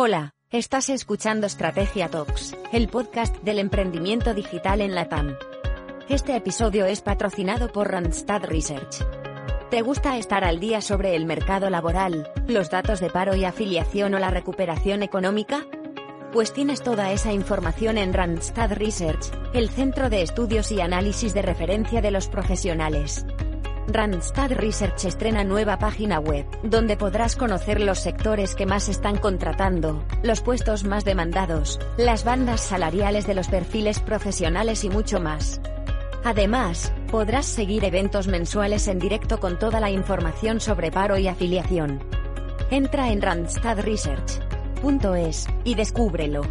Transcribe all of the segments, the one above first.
Hola, estás escuchando Estrategia Talks, el podcast del emprendimiento digital en la TAM. Este episodio es patrocinado por Randstad Research. ¿Te gusta estar al día sobre el mercado laboral, los datos de paro y afiliación o la recuperación económica? Pues tienes toda esa información en Randstad Research, el centro de estudios y análisis de referencia de los profesionales. Randstad Research estrena nueva página web, donde podrás conocer los sectores que más están contratando, los puestos más demandados, las bandas salariales de los perfiles profesionales y mucho más. Además, podrás seguir eventos mensuales en directo con toda la información sobre paro y afiliación. Entra en randstadresearch.es y descúbrelo.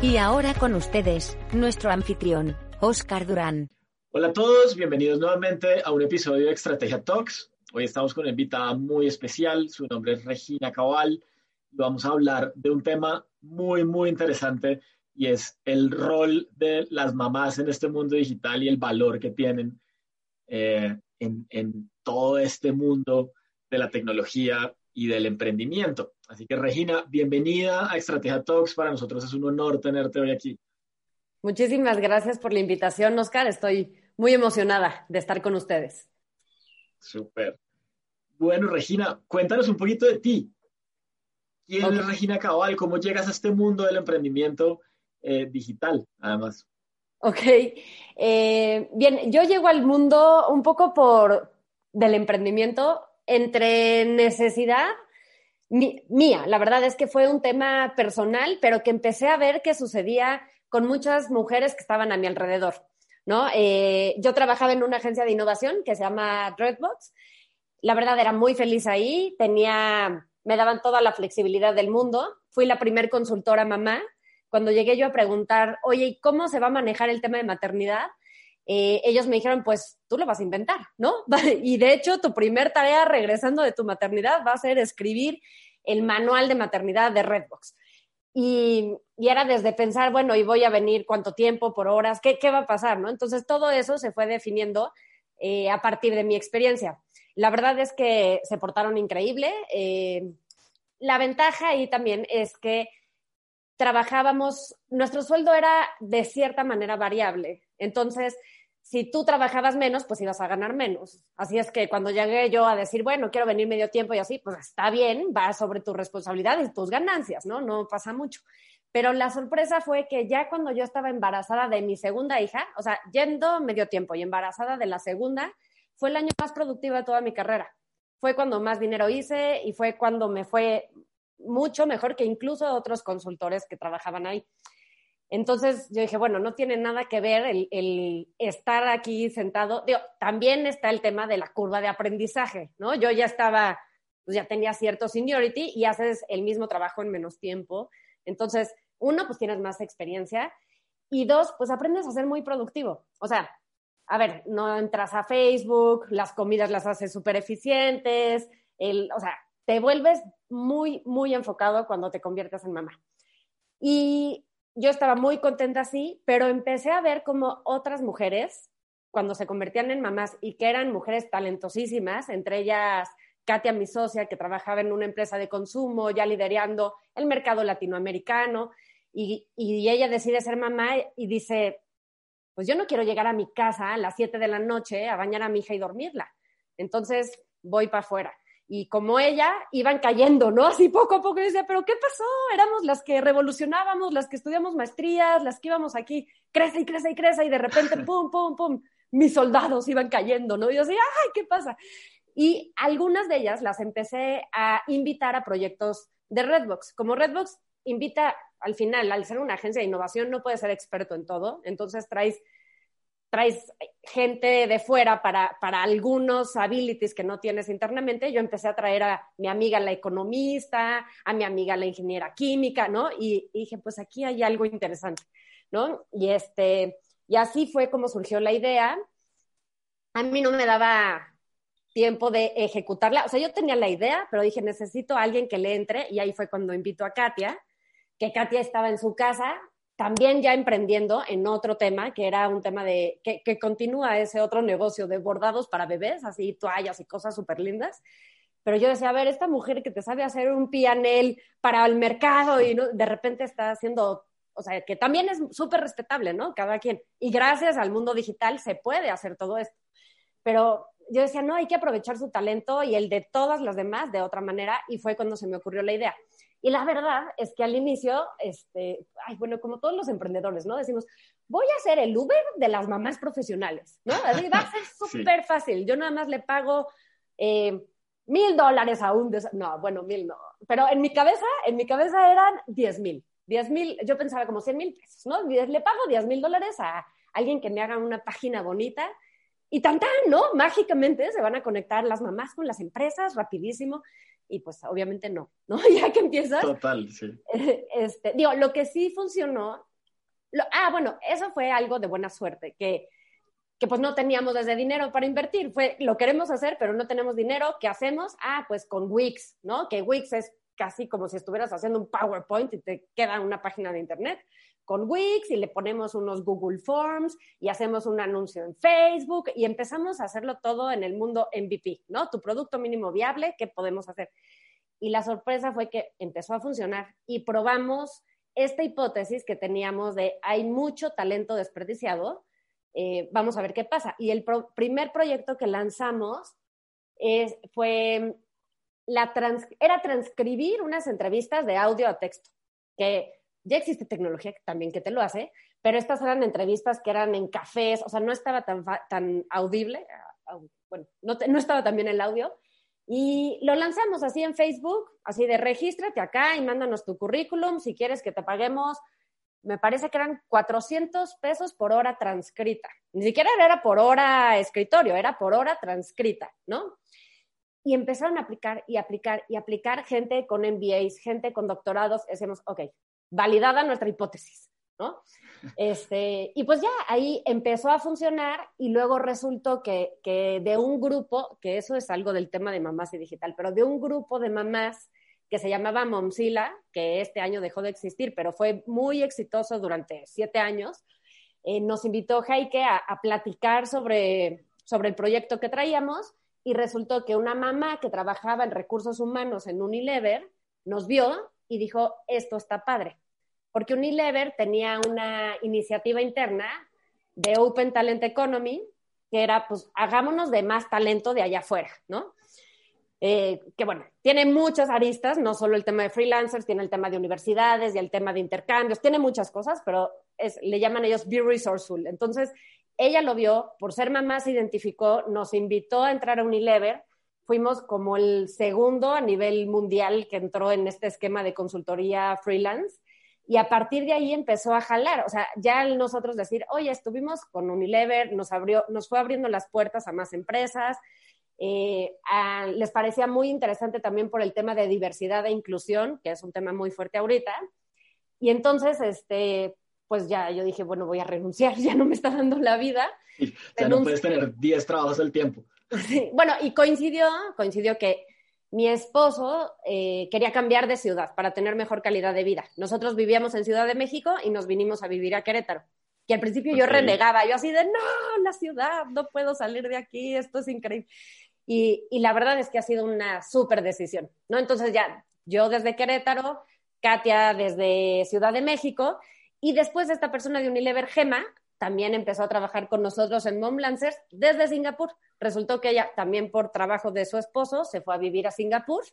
Y ahora con ustedes, nuestro anfitrión, Oscar Durán. Hola a todos, bienvenidos nuevamente a un episodio de Estrategia Talks. Hoy estamos con una invitada muy especial, su nombre es Regina Cabal vamos a hablar de un tema muy, muy interesante y es el rol de las mamás en este mundo digital y el valor que tienen eh, en, en todo este mundo de la tecnología y del emprendimiento. Así que Regina, bienvenida a Estrategia Talks. Para nosotros es un honor tenerte hoy aquí. Muchísimas gracias por la invitación, Oscar. Estoy muy emocionada de estar con ustedes. Súper. Bueno, Regina, cuéntanos un poquito de ti. ¿Quién es Regina Cabal? ¿Cómo llegas a este mundo del emprendimiento eh, digital, además? Ok. Eh, bien, yo llego al mundo un poco por del emprendimiento entre necesidad mía. La verdad es que fue un tema personal, pero que empecé a ver que sucedía con muchas mujeres que estaban a mi alrededor, ¿no? Eh, yo trabajaba en una agencia de innovación que se llama Redbox. La verdad era muy feliz ahí, tenía, me daban toda la flexibilidad del mundo. Fui la primer consultora mamá. Cuando llegué yo a preguntar, oye, ¿y cómo se va a manejar el tema de maternidad? Eh, ellos me dijeron, pues tú lo vas a inventar, ¿no? y de hecho, tu primer tarea regresando de tu maternidad va a ser escribir el manual de maternidad de Redbox. Y, era desde pensar, bueno, y voy a venir cuánto tiempo, por horas, qué, qué va a pasar, ¿no? Entonces todo eso se fue definiendo eh, a partir de mi experiencia. La verdad es que se portaron increíble. Eh, la ventaja ahí también es que trabajábamos, nuestro sueldo era de cierta manera variable. Entonces, si tú trabajabas menos, pues ibas a ganar menos. Así es que cuando llegué yo a decir, bueno, quiero venir medio tiempo y así, pues está bien, va sobre tu responsabilidad y tus ganancias, ¿no? No pasa mucho. Pero la sorpresa fue que ya cuando yo estaba embarazada de mi segunda hija, o sea, yendo medio tiempo y embarazada de la segunda, fue el año más productivo de toda mi carrera. Fue cuando más dinero hice y fue cuando me fue mucho mejor que incluso otros consultores que trabajaban ahí. Entonces yo dije, bueno, no tiene nada que ver el, estar aquí sentado. Digo, también está el tema de la curva de aprendizaje, ¿no? Yo ya estaba, pues ya tenía cierto seniority y haces el mismo trabajo en menos tiempo. Entonces, uno, pues tienes más experiencia y dos, pues aprendes a ser muy productivo. O sea, a ver, no entras a Facebook, las comidas las haces súper eficientes, el, o sea, te vuelves muy, muy enfocado cuando te conviertes en mamá. Y yo estaba muy contenta así, pero empecé a ver como otras mujeres, cuando se convertían en mamás y que eran mujeres talentosísimas, entre ellas Katia, mi socia, que trabajaba en una empresa de consumo, ya liderando el mercado latinoamericano, y, y ella decide ser mamá y dice, pues yo no quiero llegar a mi casa a las 7 de la noche a bañar a mi hija y dormirla. Entonces voy para afuera y como ella iban cayendo, ¿no? Así poco a poco. Y decía, ¿pero qué pasó? Éramos las que revolucionábamos, las que estudiamos maestrías, las que íbamos aquí, crece y crece y crece, y de repente, pum, pum, pum, mis soldados iban cayendo, ¿no? Y yo decía, ¡ay, qué pasa! Y algunas de ellas las empecé a invitar a proyectos de Redbox. Como Redbox invita, al final, al ser una agencia de innovación, no puedes ser experto en todo, entonces traes traes gente de fuera para, para algunos abilities que no tienes internamente, yo empecé a traer a mi amiga la economista, a mi amiga la ingeniera química, ¿no? Y, dije, pues aquí hay algo interesante, ¿no? Y, este, y así fue como surgió la idea. A mí no me daba tiempo de ejecutarla, o sea, yo tenía la idea, pero dije, necesito a alguien que le entre, y ahí fue cuando invito a Katia, que Katia estaba en su casa, también ya emprendiendo en otro tema, que era un tema de, que, continúa ese otro negocio de bordados para bebés, así toallas y cosas súper lindas. pero yo decía, a ver, esta mujer que te sabe hacer un pianel para el mercado y de repente está haciendo, o sea, que también es súper respetable, ¿no? Cada quien. Y gracias al mundo digital se puede hacer todo esto. Pero yo decía, no, hay que aprovechar su talento y el de todas las demás de otra manera, y fue cuando se me ocurrió la idea. Y la verdad es que al inicio, este, ay, bueno, como todos los emprendedores, ¿no? Decimos, voy a hacer el Uber de las mamás profesionales, ¿no? Así va a ser súper fácil. Yo nada más le pago eh, mil dólares a un... No, bueno, mil no. Pero en mi cabeza, en mi cabeza eran diez mil. Diez mil, yo pensaba como cien mil pesos, ¿no? Le pago diez mil dólares a alguien que me haga una página bonita y tan tan, ¿no? Mágicamente se van a conectar las mamás con las empresas rapidísimo y pues obviamente no, ¿no? Ya que empiezas. Total, sí. Este, digo, lo que sí funcionó, ah, bueno, eso fue algo de buena suerte, que, que pues no teníamos desde dinero para invertir, fue, lo queremos hacer, pero no tenemos dinero, ¿qué hacemos? Ah, pues con Wix, ¿no? Que Wix es casi como si estuvieras haciendo un PowerPoint y te queda una página de internet con Wix y le ponemos unos Google Forms y hacemos un anuncio en Facebook y empezamos a hacerlo todo en el mundo MVP, ¿no? Tu producto mínimo viable, ¿qué podemos hacer? Y la sorpresa fue que empezó a funcionar y probamos esta hipótesis que teníamos de hay mucho talento desperdiciado, eh, vamos a ver qué pasa. Y el primer proyecto que lanzamos es, fue la era transcribir unas entrevistas de audio a texto, que ya existe tecnología también que te lo hace, pero estas eran entrevistas que eran en cafés, o sea, no estaba tan, tan audible, bueno, no, no estaba tan bien el audio. Y lo lanzamos así en Facebook, así de regístrate acá y mándanos tu currículum si quieres que te paguemos. Me parece que eran 400 pesos por hora transcrita. Ni siquiera era por hora escritorio, era por hora transcrita, ¿no? Y empezaron a aplicar y aplicar y aplicar gente con MBAs, gente con doctorados. Decimos, ok, validada nuestra hipótesis, ¿no? Este, y pues ya ahí empezó a funcionar y luego resultó que, que, de un grupo, que eso es algo del tema de mamás y digital, pero de un grupo de mamás que se llamaba Momsila, que este año dejó de existir, pero fue muy exitoso durante siete años, eh, nos invitó Jaike a, a platicar sobre, sobre el proyecto que traíamos y resultó que una mamá que trabajaba en recursos humanos en Unilever nos vio y dijo, esto está padre. Porque Unilever tenía una iniciativa interna de Open Talent Economy, que era, pues, hagámonos de más talento de allá afuera, ¿no? Eh, que bueno, tiene muchas aristas, no solo el tema de freelancers, tiene el tema de universidades y el tema de intercambios, tiene muchas cosas, pero es, le llaman ellos Be Resourceful. Entonces, ella lo vio, por ser mamá se identificó, nos invitó a entrar a Unilever fuimos como el segundo a nivel mundial que entró en este esquema de consultoría freelance. Y a partir de ahí empezó a jalar, o sea, ya nosotros decir, oye, estuvimos con Unilever, nos, abrió, nos fue abriendo las puertas a más empresas, eh, les parecía muy interesante también por el tema de diversidad e inclusión, que es un tema muy fuerte ahorita. Y entonces, este, pues ya yo dije, bueno, voy a renunciar, ya no me está dando la vida. ya no puedes tener 10 trabajos al tiempo. Bueno, y coincidió, coincidió que mi esposo eh, quería cambiar de ciudad para tener mejor calidad de vida. Nosotros vivíamos en Ciudad de México y nos vinimos a vivir a Querétaro. Y al principio yo renegaba, yo así de, no, la ciudad, no puedo salir de aquí, esto es increíble. Y, y la verdad es que ha sido una súper decisión, ¿no? Entonces ya, yo desde Querétaro, Katia desde Ciudad de México, y después esta persona de Unilever, Gema, también empezó a trabajar con nosotros en Mom Lancers desde Singapur. Resultó que ella también por trabajo de su esposo se fue a vivir a Singapur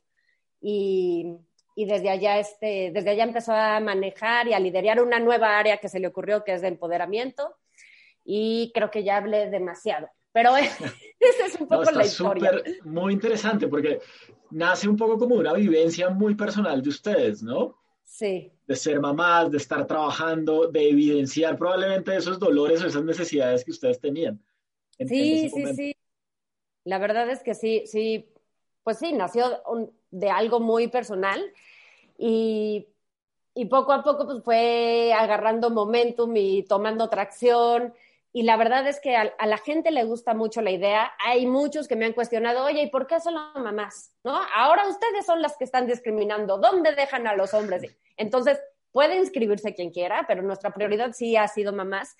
y, desde, allá este, desde allá empezó a manejar y a liderar una nueva área que se le ocurrió que es de empoderamiento y creo que ya hablé demasiado. Pero esa es un poco la historia. muy interesante porque nace un poco como una vivencia muy personal de ustedes, ¿no? Sí. De ser mamás, de estar trabajando, de evidenciar probablemente esos dolores o esas necesidades que ustedes tenían. sí, sí, sí. La verdad es que sí, sí, pues sí, nació de algo muy personal y, y poco a poco pues fue agarrando momentum y tomando tracción y la verdad es que a, la gente le gusta mucho la idea. Hay muchos que me han cuestionado, oye, ¿y por qué solo mamás? ¿No? Ahora ustedes son las que están discriminando. ¿Dónde dejan a los hombres? Entonces, puede inscribirse quien quiera, pero nuestra prioridad sí ha sido mamás.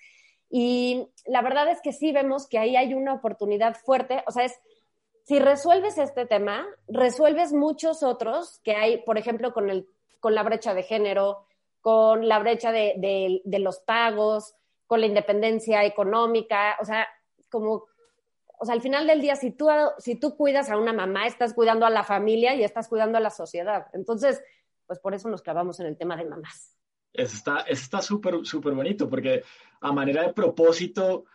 Y la verdad es que sí vemos que ahí hay una oportunidad fuerte. O sea, es si resuelves este tema, resuelves muchos otros que hay, por ejemplo, con, el, con la brecha de género, con la brecha de, de los pagos, con la independencia económica, o sea, como o sea, al final del día, si tú, si tú cuidas a una mamá, estás cuidando a la familia y estás cuidando a la sociedad. Entonces, pues por eso nos clavamos en el tema de mamás. Está está súper, súper bonito, porque a manera de propósito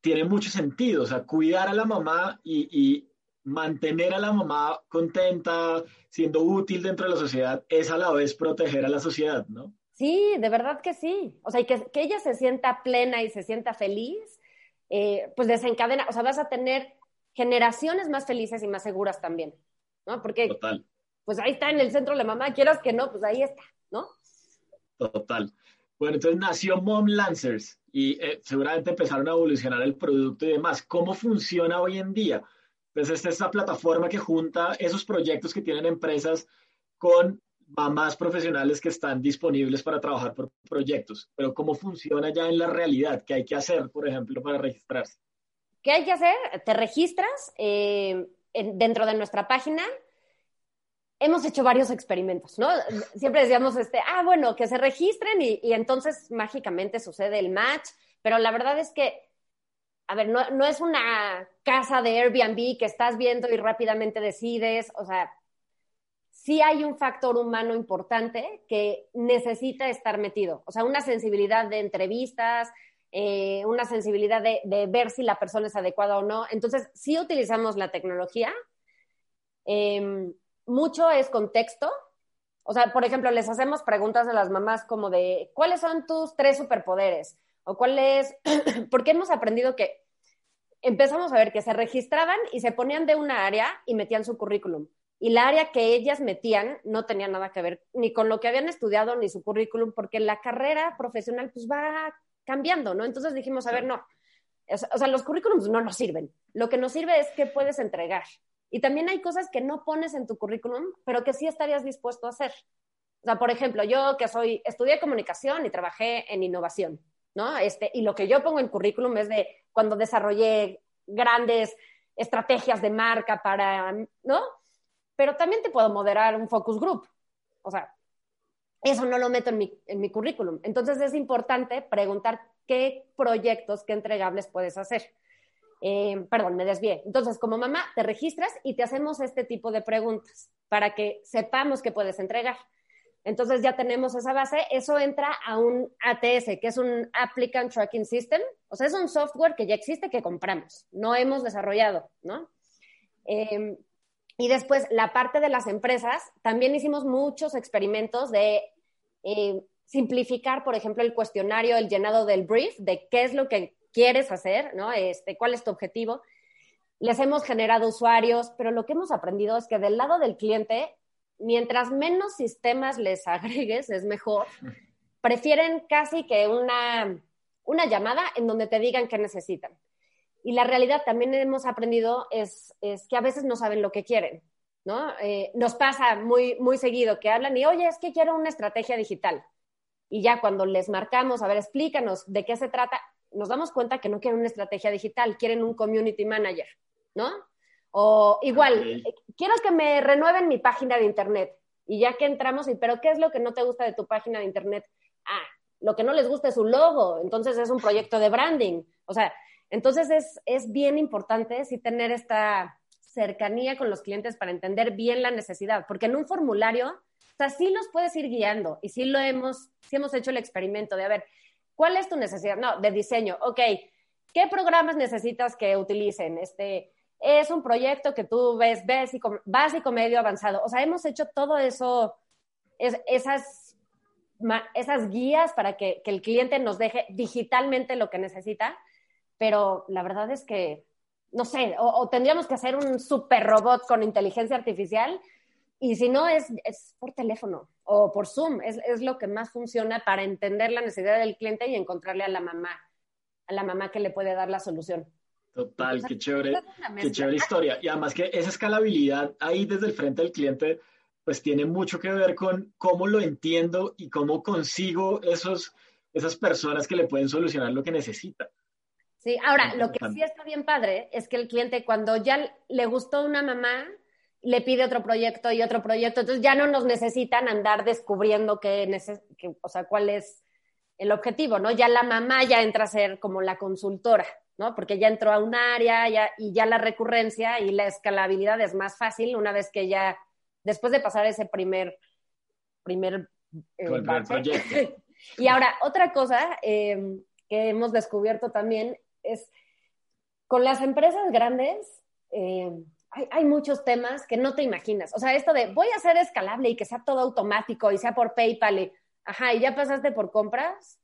tiene mucho sentido, o sea, cuidar a la mamá y mantener a la mamá contenta, siendo útil dentro de la sociedad, es a la vez proteger a la sociedad, ¿no? Sí, de verdad que sí. O sea, y que, que ella se sienta plena y se sienta feliz, eh, pues desencadena, o sea, vas a tener generaciones más felices y más seguras también, ¿no? Porque, Total. pues ahí está en el centro la mamá, quieras que no, pues ahí está, ¿no? Total. Bueno, entonces nació Mom Lancers y eh, seguramente empezaron a evolucionar el producto y demás. ¿Cómo funciona hoy en día? Pues esta es esta plataforma que junta esos proyectos que tienen empresas con mamás profesionales que están disponibles para trabajar por proyectos, pero cómo funciona ya en la realidad, qué hay que hacer, por ejemplo, para registrarse. ¿Qué hay que hacer? Te registras eh, dentro de nuestra página. Hemos hecho varios experimentos, ¿no? Siempre decíamos, este, ah, bueno, que se registren y, y entonces mágicamente sucede el match, pero la verdad es que a ver, no, no, es una casa de Airbnb que estás viendo y rápidamente decides, o sea, sí hay un factor humano importante que necesita estar metido. O sea, una sensibilidad de entrevistas, eh, una sensibilidad de, ver si la persona es adecuada o no. Entonces, sí utilizamos la tecnología. Em, mucho es contexto. O sea, por ejemplo, les hacemos preguntas a las mamás como de, ¿cuáles son tus tres superpoderes? O cuál es, porque hemos aprendido que empezamos a ver que se registraban y se ponían de una área y metían su currículum y la área que ellas metían no tenía nada que ver ni con lo que habían estudiado ni su currículum, porque la carrera profesional pues va cambiando, ¿no? Entonces dijimos, a ver, no, o sea, los currículums no nos sirven. Lo que nos sirve es qué puedes entregar. Y también hay cosas que no pones en tu currículum, pero que sí estarías dispuesto a hacer. O sea, por ejemplo, yo que soy, estudié comunicación y trabajé en innovación, ¿no? Este, y lo que yo pongo en currículum es de cuando desarrollé grandes estrategias de marca para, ¿no? Pero también te puedo moderar un focus group. O sea, eso no lo meto en mi, en mi currículum. Entonces es importante preguntar qué proyectos, qué entregables puedes hacer. Eh, perdón, me desvié. Entonces, como mamá, te registras y te hacemos este tipo de preguntas para que sepamos qué puedes entregar. Entonces ya tenemos esa base, eso entra a un ATS, que es un Applicant Tracking System, o sea, es un software que ya existe, que compramos, no hemos desarrollado, ¿no? Eh, y después, la parte de las empresas, también hicimos muchos experimentos de eh, simplificar, por ejemplo, el cuestionario, el llenado del brief, de qué es lo que quieres hacer, ¿no? Este, cuál es tu objetivo. Les hemos generado usuarios, pero lo que hemos aprendido es que del lado del cliente, mientras menos sistemas les agregues, es mejor. Prefieren casi que una, una llamada en donde te digan qué necesitan. Y la realidad también hemos aprendido es, es que a veces no saben lo que quieren, ¿no? Eh, nos pasa muy, muy seguido que hablan y, oye, es que quiero una estrategia digital. Y ya cuando les marcamos, a ver, explícanos de qué se trata, nos damos cuenta que no quieren una estrategia digital, quieren un community manager, ¿no? O igual, eh, quiero que me renueven mi página de internet. Y ya que entramos, y, pero ¿qué es lo que no te gusta de tu página de internet? Ah, lo que no les gusta es su logo, entonces es un proyecto de branding. O sea, entonces es, es bien importante sí tener esta cercanía con los clientes para entender bien la necesidad, porque en un formulario, o sea, sí los puedes ir guiando y sí lo hemos, sí hemos hecho el experimento de, a ver, ¿cuál es tu necesidad? No, de diseño, ok, ¿qué programas necesitas que utilicen? Este, es un proyecto que tú ves básico, básico medio, avanzado. O sea, hemos hecho todo eso, esas, esas guías para que, que, el cliente nos deje digitalmente lo que necesita pero la verdad es que, no sé, o, tendríamos que hacer un super robot con inteligencia artificial y si no es, es por teléfono o por Zoom, es, es, lo que más funciona para entender la necesidad del cliente y encontrarle a la mamá, a la mamá que le puede dar la solución. Total, qué chévere, qué chévere historia. Y además que esa escalabilidad ahí desde el frente del cliente, pues tiene mucho que ver con cómo lo entiendo y cómo consigo esos, esas personas que le pueden solucionar lo que necesita. Sí, ahora, lo que sí está bien padre es que el cliente cuando ya le gustó una mamá, le pide otro proyecto y otro proyecto, entonces ya no nos necesitan andar descubriendo qué, o sea, cuál es el objetivo, ¿no? Ya la mamá ya entra a ser como la consultora, ¿no? Porque ya entró a un área ya, y ya la recurrencia y la escalabilidad es más fácil una vez que ya, después de pasar ese primer, primer, eh, proyecto. y ahora, otra cosa em, que hemos descubierto también es, con las empresas grandes, em, hay, hay, muchos temas que no te imaginas. O sea, esto de voy a ser escalable y que sea todo automático y sea por PayPal y, ajá, y ya pasaste por compras.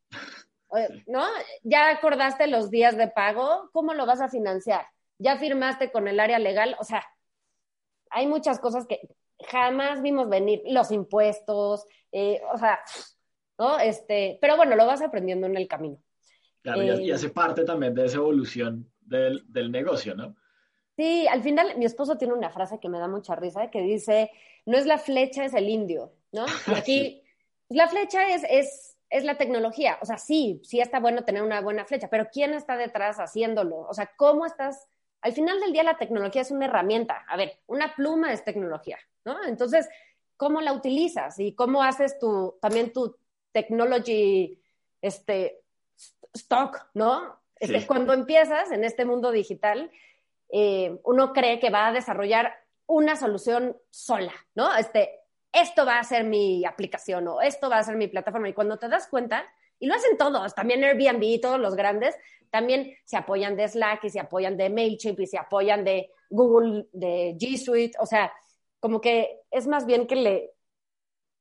¿no? Ya acordaste los días de pago, ¿cómo lo vas a financiar? Ya firmaste con el área legal, o sea, hay muchas cosas que jamás vimos venir, los impuestos, eh, o sea, ¿no? Este, pero bueno, lo vas aprendiendo en el camino. Claro, y eh, hace parte también de esa evolución del, del negocio, ¿no? Sí, al final mi esposo tiene una frase que me da mucha risa que dice, no es la flecha, es el indio, ¿no? Aquí, la flecha es, es es la tecnología. O sea, sí, sí está bueno tener una buena flecha, pero ¿quién está detrás haciéndolo? O sea, ¿cómo estás? Al final del día la tecnología es una herramienta. A ver, una pluma es tecnología, ¿no? Entonces, ¿cómo la utilizas? Y cómo haces tu, también tu technology, este, stock, ¿no? Este, Cuando empiezas en este mundo digital, eh, uno cree que va a desarrollar una solución sola, ¿no? Este, esto va a ser mi aplicación o esto va a ser mi plataforma. Y cuando te das cuenta, y lo hacen todos, también Airbnb y todos los grandes, también se apoyan de Slack y se apoyan de MailChimp y se apoyan de Google, de G Suite. O sea, como que es más bien que le,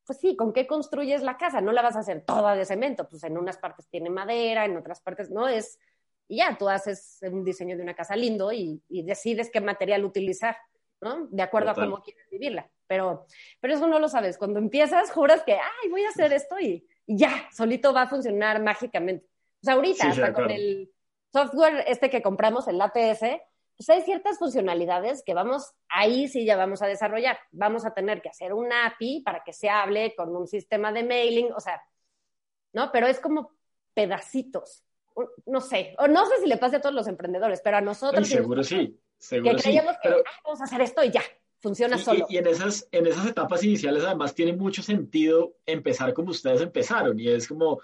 pues sí, ¿con qué construyes la casa? No la vas a hacer toda de cemento, pues en unas partes tiene madera, en otras partes no es. Y ya, tú haces un diseño de una casa lindo y, decides qué material utilizar, ¿no? De acuerdo a cómo quieres vivirla pero, pero eso no lo sabes. Cuando empiezas, juras que, ay, voy a hacer esto y, ya, solito va a funcionar mágicamente. O sea, ahorita, hasta con el software este que compramos, el ATS, pues hay ciertas funcionalidades que vamos, ahí sí ya vamos a desarrollar. Vamos a tener que hacer una API para que se hable con un sistema de mailing, o sea, ¿no? Pero es como pedacitos. No sé, o no sé si le pasa a todos los emprendedores, pero a nosotros. seguro sí, seguro que creíamos que ah, vamos a hacer esto y ya, funciona solo. Y, en, esas, en esas etapas iniciales además tiene mucho sentido empezar como ustedes empezaron y es como,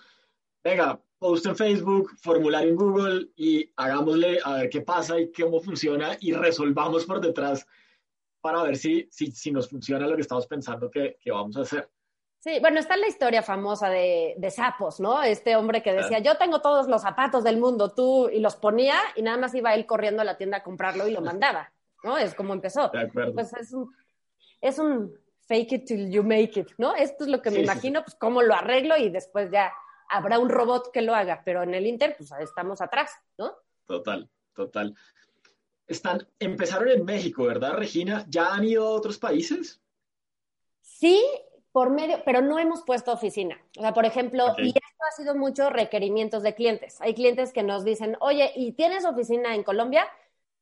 venga, post en Facebook, formulario en Google y hagámosle a ver qué pasa y cómo funciona y resolvamos por detrás para ver si, si, si nos funciona lo que estamos pensando que, que, vamos a hacer. Sí, bueno, está la historia famosa de, de Sapos, ¿no? Este hombre que decía, yo tengo todos los zapatos del mundo, tú, y los ponía y nada más iba él corriendo a la tienda a comprarlo y lo mandaba. ¿no? Es como empezó. Pues es un, es un fake it till you make it, ¿no? Esto es lo que me imagino, pues cómo lo arreglo y después ya habrá un robot que lo haga, pero en el Inter, pues estamos atrás, ¿no? Total, total. Están, empezaron en México, ¿verdad, Regina? ¿Ya han ido a otros países? Sí, por medio, pero no hemos puesto oficina. O sea, por ejemplo, y esto ha sido mucho requerimientos de clientes. Hay clientes que nos dicen, oye, ¿y tienes oficina en Colombia?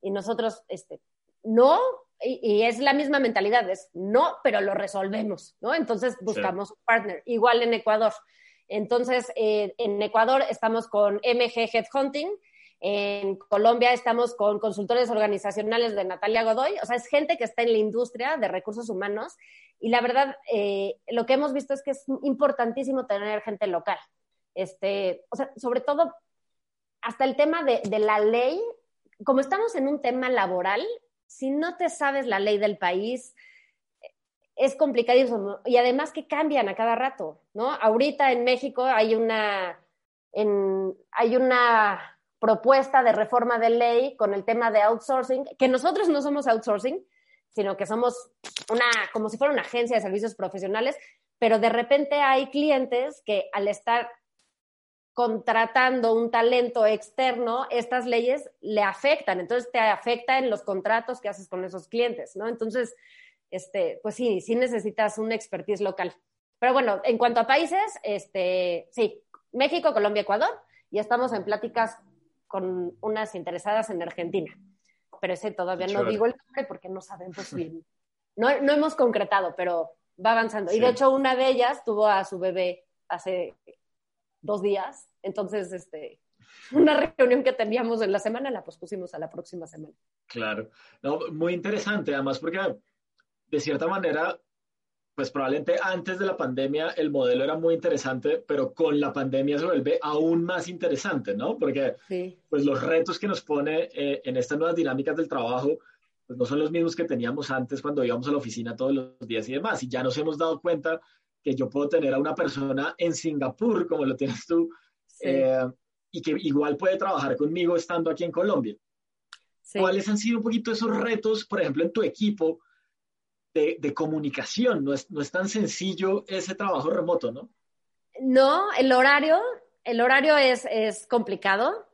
Y nosotros, este, no, y, es la misma mentalidad, es no, pero lo resolvemos, ¿no? Entonces buscamos un partner, igual en Ecuador. Entonces, eh, en Ecuador estamos con MG Headhunting, en Colombia estamos con consultores organizacionales de Natalia Godoy, o sea, es gente que está en la industria de recursos humanos y la verdad, eh, lo que hemos visto es que es importantísimo tener gente local. Este, o sea, sobre todo, hasta el tema de, de la ley, como estamos en un tema laboral, si no te sabes la ley del país, es complicadísimo. Y además que cambian a cada rato, ¿no? Ahorita en México hay una, hay una propuesta de reforma de ley con el tema de outsourcing, que nosotros no somos outsourcing, sino que somos una, como si fuera una agencia de servicios profesionales, pero de repente hay clientes que al estar contratando un talento externo, estas leyes le afectan, entonces te afecta en los contratos que haces con esos clientes, ¿no? Entonces, este, pues sí, sí necesitas un expertise local. Pero bueno, en cuanto a países, este, sí, México, Colombia, Ecuador, y estamos en pláticas con unas interesadas en Argentina. Pero ese todavía no digo el nombre porque no sabemos bien. No, no hemos concretado, pero va avanzando. Y de hecho, una de ellas tuvo a su bebé hace dos días. Entonces, este, una reunión que teníamos en la semana la pospusimos a la próxima semana. Claro, no, muy interesante, además porque de cierta manera, pues probablemente antes de la pandemia el modelo era muy interesante, pero con la pandemia se vuelve aún más interesante, ¿no? Porque pues los retos que nos pone eh, en estas nuevas dinámicas del trabajo, pues no son los mismos que teníamos antes cuando íbamos a la oficina todos los días y demás. Y ya nos hemos dado cuenta que yo puedo tener a una persona en Singapur, como lo tienes tú, eh, y que igual puede trabajar conmigo estando aquí en Colombia. ¿Cuáles han sido un poquito esos retos, por ejemplo, en tu equipo de, comunicación? No es, no es, tan sencillo ese trabajo remoto, ¿no? No, el horario, el horario es, es complicado.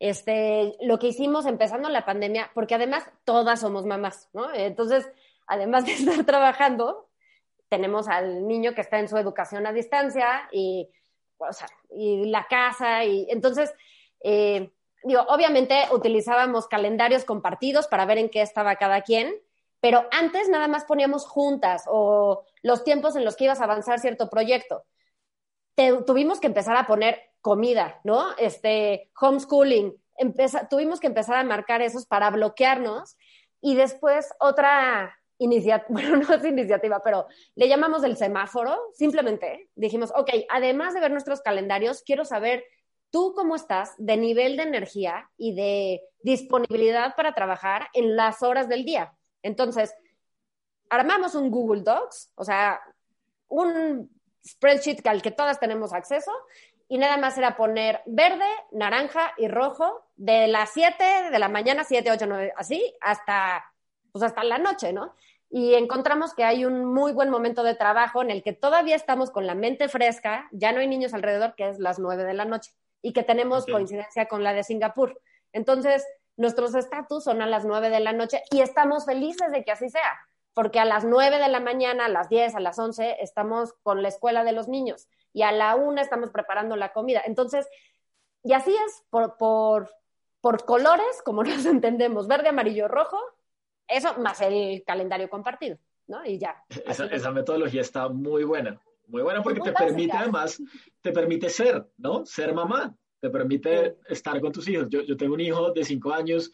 Este, lo que hicimos empezando la pandemia, porque además todas somos mamás, ¿no? Entonces, además de estar trabajando, tenemos al niño que está en su educación a distancia y, o sea, y la casa, y entonces, eh, digo, obviamente utilizábamos calendarios compartidos para ver en qué estaba cada quien, pero antes nada más poníamos juntas o los tiempos en los que ibas a avanzar cierto proyecto. tuvimos que empezar a poner comida, ¿no? Este, homeschooling. tuvimos que empezar a marcar esos para bloquearnos. Y después otra iniciativa, bueno, no es iniciativa, pero le llamamos el semáforo. Simplemente dijimos, ok, además de ver nuestros calendarios, quiero saber tú cómo estás de nivel de energía y de disponibilidad para trabajar en las horas del día. Entonces, armamos un Google Docs, o sea, un spreadsheet al que todas tenemos acceso y nada más era poner verde, naranja y rojo de las 7 de la mañana, 7, 8, 9, así, hasta, pues hasta la noche, ¿no? Y encontramos que hay un muy buen momento de trabajo en el que todavía estamos con la mente fresca, ya no hay niños alrededor, que es las 9 de la noche, y que tenemos coincidencia con la de Singapur. Entonces, nuestros estatus son a las 9 de la noche y estamos felices de que así sea, porque a las 9 de la mañana, a las 10, a las 11, estamos con la escuela de los niños y a la una estamos preparando la comida. Entonces, y así es, por, por, por colores, como nos entendemos, verde, amarillo, rojo, eso más el calendario compartido, ¿no? Y ya. Esa, esa metodología está muy buena, muy buena porque te permite además, te permite ser, ¿no? Ser mamá, te permite estar con tus hijos. Yo, yo tengo un hijo de cinco años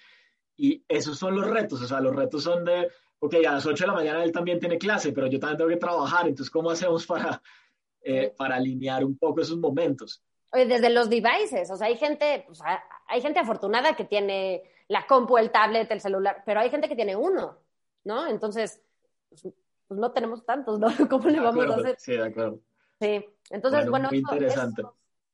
y esos son los retos, o sea, los retos son de, ok, a las 8 de la mañana él también tiene clase, pero yo también tengo que trabajar, entonces, ¿cómo hacemos para, eh, para alinear un poco esos momentos. Desde los devices, o sea, hay gente, pues, hay gente afortunada que tiene la compu, el tablet, el celular, pero hay gente que tiene uno, ¿no? Entonces, pues, pues no tenemos tantos, ¿no? ¿Cómo le vamos a hacer? Sí, de acuerdo. Sí, entonces, bueno, muy interesante.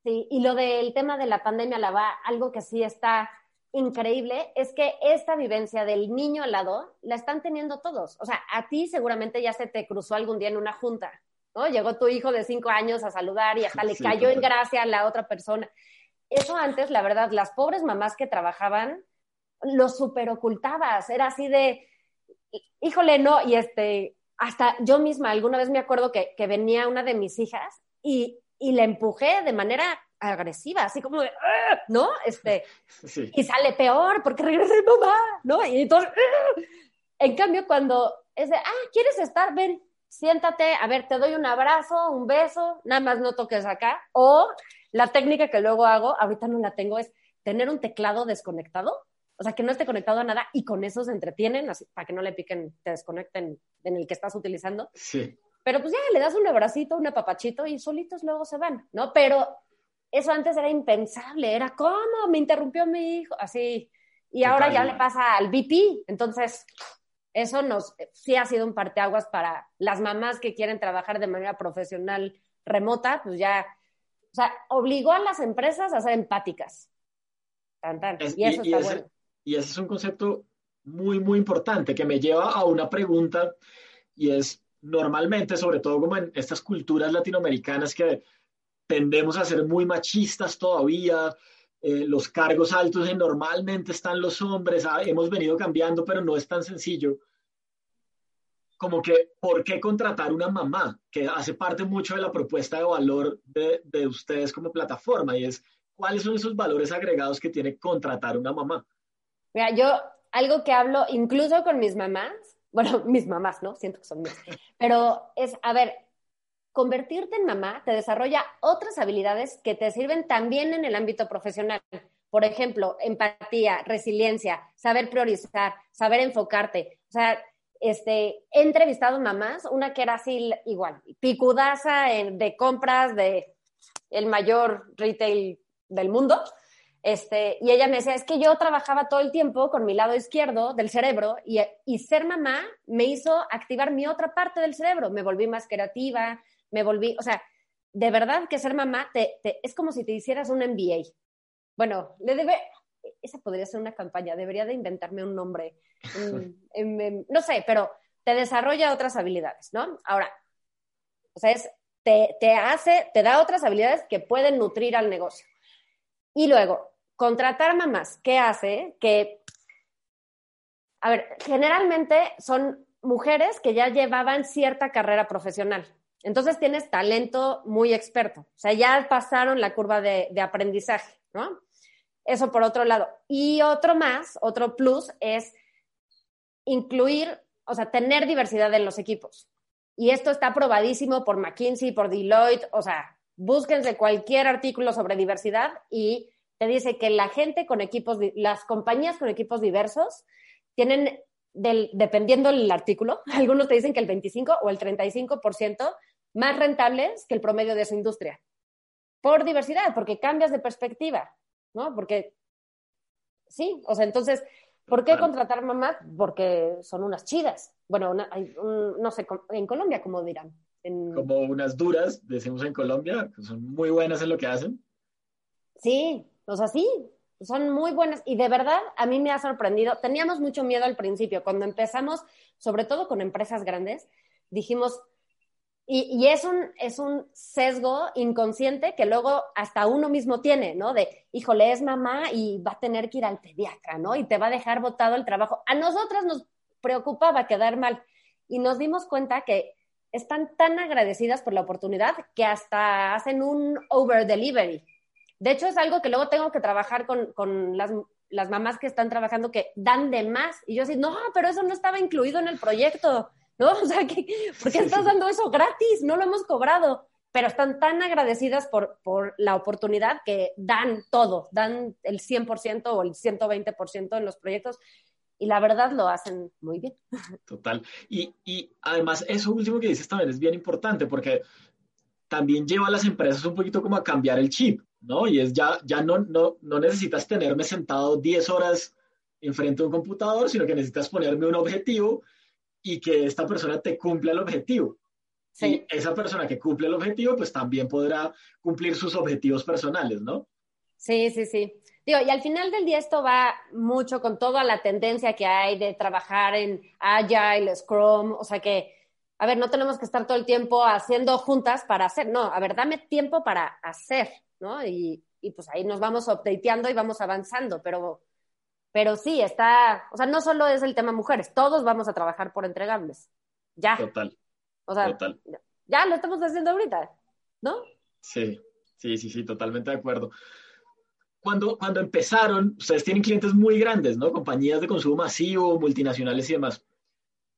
Sí, y lo del tema de la pandemia, la va, algo que sí está increíble es que esta vivencia del niño al lado la están teniendo todos. O sea, a ti seguramente ya se te cruzó algún día en una junta ¿no? Llegó tu hijo de cinco años a saludar y hasta le cayó en gracia a la otra persona. Eso antes, la verdad, las pobres mamás que trabajaban, lo super ocultabas, era así de, híjole, no, y este, hasta yo misma, alguna vez me acuerdo que, que venía una de mis hijas y, y la empujé de manera agresiva, así como de, ¿no? Este, y sale peor porque regresa mi mamá, ¿no? Y entonces, en cambio, cuando es de, ah, ¿quieres estar? Ven, siéntate, a ver, te doy un abrazo, un beso, nada más no toques acá. O la técnica que luego hago, ahorita no la tengo, es tener un teclado desconectado, o sea, que no esté conectado a nada y con eso se entretienen, así, para que no le piquen, te desconecten en el que estás utilizando. Sí. Pero pues ya le das un abracito, un apapachito y solitos luego se van, ¿no? Pero eso antes era impensable, era ¿cómo? Me interrumpió mi hijo, así. Y ahora ya le pasa al VP, entonces eso nos sí ha sido un parteaguas para las mamás que quieren trabajar de manera profesional remota, pues ya, o sea, obligó a las empresas a ser empáticas. y eso está ese, bueno. Y ese es un concepto muy, muy importante que me lleva a una pregunta y es, normalmente, sobre todo como en estas culturas latinoamericanas que tendemos a ser muy machistas todavía, eh, los cargos altos normalmente están los hombres, ah, hemos venido cambiando, pero no es tan sencillo. Como que, ¿por qué contratar una mamá? Que hace parte mucho de la propuesta de valor de, de ustedes como plataforma y es, ¿cuáles son esos valores agregados que tiene contratar una mamá? Mira, yo algo que hablo incluso con mis mamás, bueno, mis mamás, ¿no? Siento que son mías, pero es, a ver, convertirte en mamá te desarrolla otras habilidades que te sirven también en el ámbito profesional. Por ejemplo, empatía, resiliencia, saber priorizar, saber enfocarte. O sea, este, he entrevistado mamás, una que era así igual, picudaza de compras de el mayor retail del mundo, este, y ella me decía, es que yo trabajaba todo el tiempo con mi lado izquierdo del cerebro y, y, ser mamá me hizo activar mi otra parte del cerebro. Me volví más creativa, me volví, o sea, de verdad que ser mamá te, es como si te hicieras un MBA. Bueno, le debe, esa podría ser una campaña, debería de inventarme un nombre. no sé, pero te desarrolla otras habilidades, ¿no? Ahora, o sea, es, te, te hace, te da otras habilidades que pueden nutrir al negocio. Y luego, contratar mamás, ¿qué hace? Que, a ver, generalmente son mujeres que ya llevaban cierta carrera profesional. Entonces tienes talento muy experto. O sea, ya pasaron la curva de, aprendizaje, ¿no? Eso por otro lado. Y otro más, otro plus es incluir, o sea, tener diversidad en los equipos. Y esto está probadísimo por McKinsey, por Deloitte, o sea, búsquense cualquier artículo sobre diversidad y te dice que la gente con equipos, las compañías con equipos diversos tienen, del, dependiendo del artículo, algunos te dicen que el 25 o el 35% más rentables que el promedio de su industria. Por diversidad, porque cambias de perspectiva, ¿no? Porque, sí, o sea, entonces, ¿por qué contratar mamás? Porque son unas chidas. Bueno, no sé, en Colombia, ¿cómo dirán? Como unas duras, decimos en Colombia, que son muy buenas en lo que hacen. Sí, o sea, sí, son muy buenas y de verdad a mí me ha sorprendido. Teníamos mucho miedo al principio, cuando empezamos, sobre todo con empresas grandes, dijimos, y, es, un, es un sesgo inconsciente que luego hasta uno mismo tiene, ¿no? De, híjole, es mamá y va a tener que ir al pediatra, ¿no? Y te va a dejar botado el trabajo. A nosotras nos preocupaba quedar mal y nos dimos cuenta que están tan agradecidas por la oportunidad que hasta hacen un over delivery, de hecho, es algo que luego tengo que trabajar con, las, las, mamás que están trabajando que dan de más. Y yo así, no, pero eso no estaba incluido en el proyecto, ¿no? O sea, ¿por qué estás dando eso gratis? No lo hemos cobrado. Pero están tan agradecidas por, por la oportunidad que dan todo, dan el 100% o el 120% en los proyectos y la verdad lo hacen muy bien. Total. Y, y, además, eso último que dices también es bien importante porque también lleva a las empresas un poquito como a cambiar el chip. ¿No? Y es ya, ya no, no, no necesitas tenerme sentado 10 horas enfrente de un computador, sino que necesitas ponerme un objetivo y que esta persona te cumpla el objetivo. Y esa persona que cumple el objetivo, pues también podrá cumplir sus objetivos personales, ¿no? Sí, sí, sí. Digo, y al final del día esto va mucho con toda la tendencia que hay de trabajar en Agile, Scrum, o sea que, a ver, no tenemos que estar todo el tiempo haciendo juntas para hacer, no, a ver, dame tiempo para hacer, ¿no? Y, pues ahí nos vamos updateando y vamos avanzando, pero, pero sí, está, o sea, no solo es el tema mujeres, todos vamos a trabajar por entregables. Ya. Total. O sea, Total. Ya, lo estamos haciendo ahorita, ¿no? Sí, sí, sí, sí, totalmente de acuerdo. Cuando, cuando empezaron, ustedes tienen clientes muy grandes, ¿no? Compañías de consumo masivo, multinacionales y demás.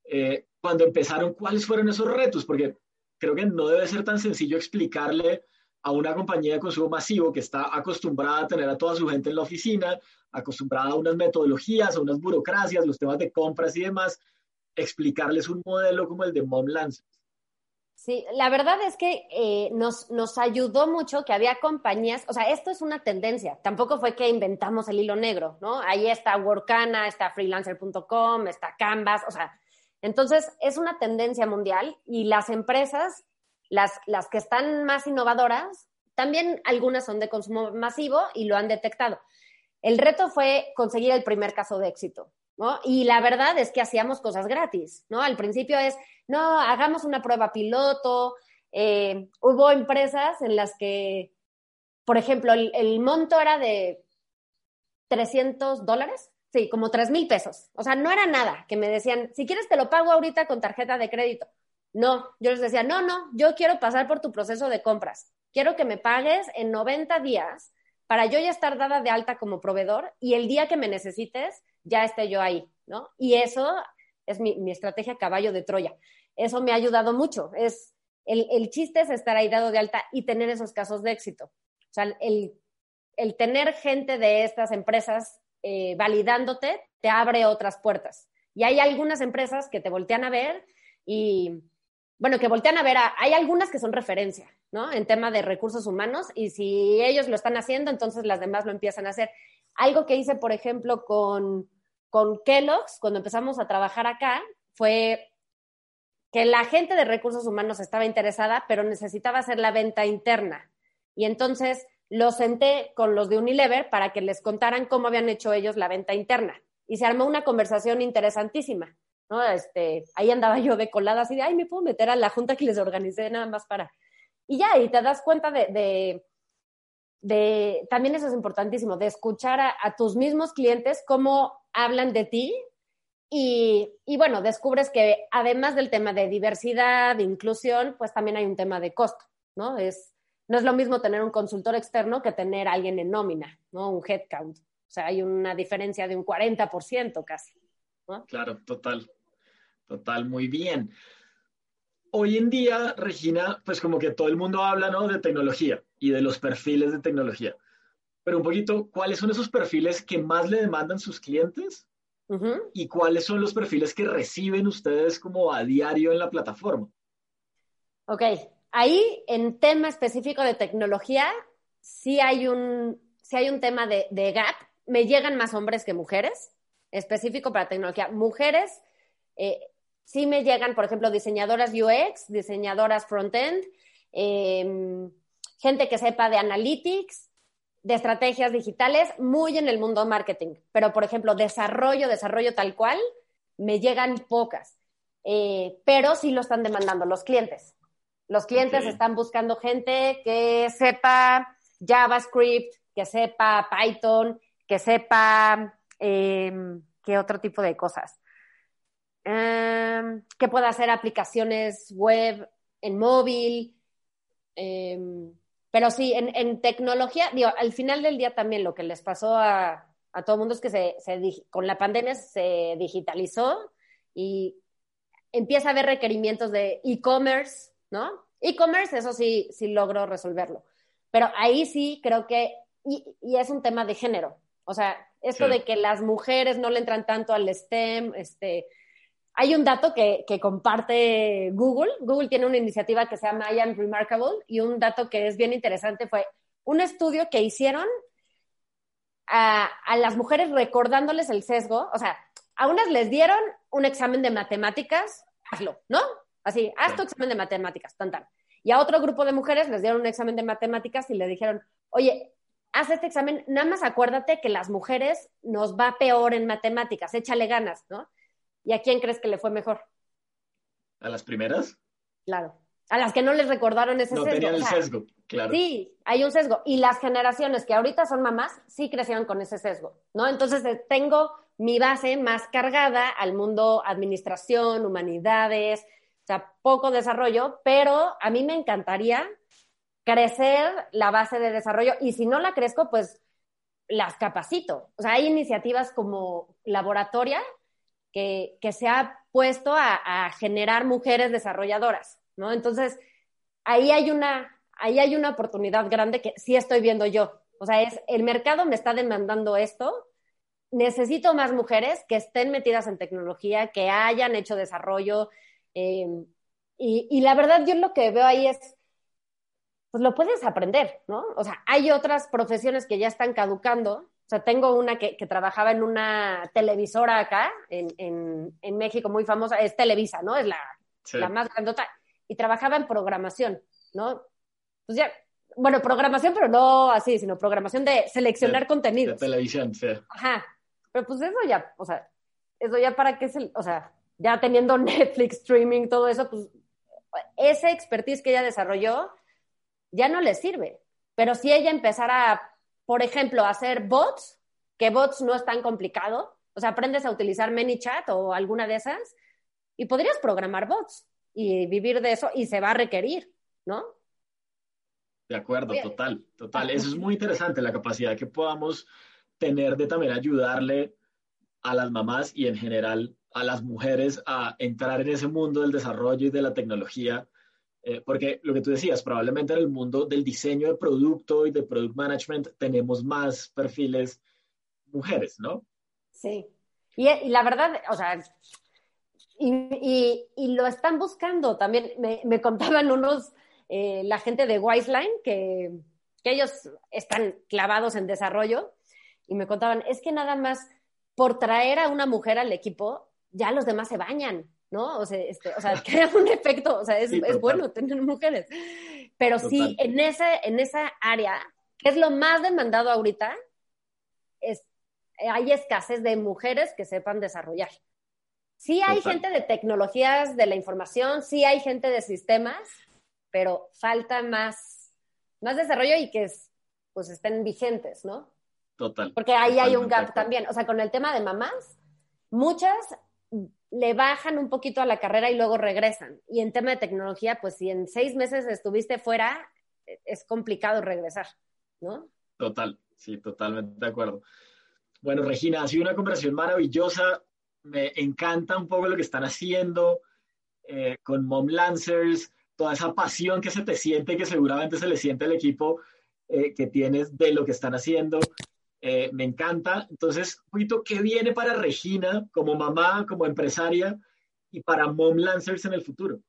Eh, cuando empezaron, ¿cuáles fueron esos retos? Porque creo que no debe ser tan sencillo explicarle a una compañía de consumo masivo que está acostumbrada a tener a toda su gente en la oficina, acostumbrada a unas metodologías, a unas burocracias, los temas de compras y demás, explicarles un modelo como el de Mom. Sí, la verdad es que eh, nos, nos ayudó mucho que había compañías, o sea, esto es una tendencia, tampoco fue que inventamos el hilo negro, ¿no? Ahí está Workana, está freelancer.com, está Canvas, o sea, entonces es una tendencia mundial y las empresas las, las que están más innovadoras, también algunas son de consumo masivo y lo han detectado. El reto fue conseguir el primer caso de éxito, ¿no? Y la verdad es que hacíamos cosas gratis, ¿no? Al principio es, no, hagamos una prueba piloto. Eh, hubo empresas en las que, por ejemplo, el, el monto era de 300 dólares, sí, como 3 mil pesos. O sea, no era nada, que me decían, si quieres te lo pago ahorita con tarjeta de crédito. No, yo les decía, no, no, yo quiero pasar por tu proceso de compras. Quiero que me pagues en 90 días para yo ya estar dada de alta como proveedor y el día que me necesites ya esté yo ahí, ¿no? Y eso es mi, estrategia caballo de Troya. Eso me ha ayudado mucho. Es, El, chiste es estar ahí dado de alta y tener esos casos de éxito. O sea, el, tener gente de estas empresas eh, validándote te abre otras puertas. Y hay algunas empresas que te voltean a ver y, bueno, que voltean a ver, hay algunas que son referencia, ¿no? En tema de recursos humanos y si ellos lo están haciendo, entonces las demás lo empiezan a hacer. Algo que hice, por ejemplo, con, con Kellogg's, cuando empezamos a trabajar acá, fue que la gente de recursos humanos estaba interesada, pero necesitaba hacer la venta interna. Y entonces lo senté con los de Unilever para que les contaran cómo habían hecho ellos la venta interna. Y se armó una conversación interesantísima. ¿No? Este, ahí andaba yo de colada así de, ay, me puedo meter a la junta que les organicé nada más para... Y ya, y te das cuenta de, de, también eso es importantísimo, de escuchar a, tus mismos clientes cómo hablan de ti y, bueno, descubres que además del tema de diversidad, de inclusión, pues también hay un tema de costo, ¿no? Es, no es lo mismo tener un consultor externo que tener alguien en nómina, ¿no? Un headcount. O sea, hay una diferencia de un 40% casi. ¿no? Claro, total. Total, muy bien. Hoy en día, Regina, pues como que todo el mundo habla, ¿no? De tecnología y de los perfiles de tecnología. Pero un poquito, ¿cuáles son esos perfiles que más le demandan sus clientes ¿Y cuáles son los perfiles que reciben ustedes como a diario en la plataforma? Ok, ahí en tema específico de tecnología, sí hay un, hay un tema de, gap. Me llegan más hombres que mujeres, específico para tecnología. Mujeres, eh, sí me llegan, por ejemplo, diseñadoras UX, diseñadoras front-end, em, gente que sepa de analytics, de estrategias digitales muy en el mundo marketing, pero por ejemplo, desarrollo, desarrollo tal cual, me llegan pocas, eh, pero sí lo están demandando los clientes. Los clientes están buscando gente que sepa JavaScript, que sepa Python, que sepa em, qué otro tipo de cosas. Em, que pueda hacer aplicaciones web en móvil. Em, pero sí, en, tecnología, digo, al final del día también lo que les pasó a, todo el mundo es que se, con la pandemia se digitalizó y empieza a haber requerimientos de e-commerce, ¿no? E-commerce, eso sí, sí logro resolverlo. Pero ahí sí creo que, y, es un tema de género. O sea, esto de que las mujeres no le entran tanto al STEM, este, hay un dato que, comparte Google. Google tiene una iniciativa que se llama I Am Remarkable y un dato que es bien interesante fue un estudio que hicieron a, las mujeres recordándoles el sesgo. O sea, a unas les dieron un examen de matemáticas, hazlo, ¿no? Así, haz tu examen de matemáticas, tan, tan. Y a otro grupo de mujeres les dieron un examen de matemáticas y le dijeron, oye, haz este examen, nada más acuérdate que las mujeres nos va peor en matemáticas, échale ganas, ¿no? ¿Y a quién crees que le fue mejor? ¿A las primeras? Claro. A las que no les recordaron ese sesgo. No tenían el sesgo, claro. Sí, hay un sesgo. Y las generaciones que ahorita son mamás sí crecieron con ese sesgo, ¿no? Entonces eh, tengo mi base más cargada al mundo administración, humanidades, o sea, poco desarrollo, pero a mí me encantaría crecer la base de desarrollo y si no la crezco, pues las capacito. O sea, hay iniciativas como laboratoria que, se ha puesto a, generar mujeres desarrolladoras, ¿no? Entonces, ahí hay una, ahí hay una oportunidad grande que sí estoy viendo yo. O sea, es, el mercado me está demandando esto, necesito más mujeres que estén metidas en tecnología, que hayan hecho desarrollo. Em, y, y, la verdad, yo lo que veo ahí es, pues lo puedes aprender, ¿no? O sea, hay otras profesiones que ya están caducando o sea, tengo una que, trabajaba en una televisora acá, en, México, muy famosa, es Televisa, ¿no? Es la, la más grandota. Y trabajaba en programación, ¿no? Pues ya, bueno, programación, pero no así, sino programación de seleccionar contenidos. De televisión, sí. Ajá. Pero pues eso ya, o sea, eso ya para qué se, o sea, ya teniendo Netflix, streaming, todo eso, pues ese expertise que ella desarrolló ya no le sirve. Pero si ella empezara a por ejemplo, hacer bots, que bots no es tan complicado. O sea, aprendes a utilizar ManyChat o alguna de esas y podrías programar bots y vivir de eso y se va a requerir, ¿no? De acuerdo, total, total. Eso es muy interesante, la capacidad que podamos tener de también ayudarle a las mamás y en general a las mujeres a entrar en ese mundo del desarrollo y de la tecnología Eh, porque lo que tú decías, probablemente en el mundo del diseño de producto y de product management tenemos más perfiles mujeres, ¿no? Sí. Y, la verdad, o sea, y, lo están buscando. También me, contaban unos, eh, la gente de Wiseline, que, que ellos están clavados en desarrollo, y me contaban, es que nada más por traer a una mujer al equipo, ya los demás se bañan. ¿No? O sea, este, o sea crea un efecto, o sea, es, es bueno tener mujeres. Pero sí, en, ese, en esa área, que es lo más demandado ahorita, es, hay escasez de mujeres que sepan desarrollar. Sí hay gente de tecnologías de la información, sí hay gente de sistemas, pero falta más, más desarrollo y que pues estén vigentes, ¿no? Total. Porque ahí hay un gap también. O sea, con el tema de mamás, muchas le bajan un poquito a la carrera y luego regresan. Y en tema de tecnología, pues si en seis meses estuviste fuera, es complicado regresar, ¿no? Total, sí, totalmente de acuerdo. Bueno, Regina, ha sido una conversación maravillosa. Me encanta un poco lo que están haciendo eh, con Mom Lancers, toda esa pasión que se te siente, que seguramente se le siente al equipo eh, que tienes de lo que están haciendo. Eh, me encanta. Entonces, ¿qué viene para Regina como mamá, como empresaria y para Mom Lancers en el futuro?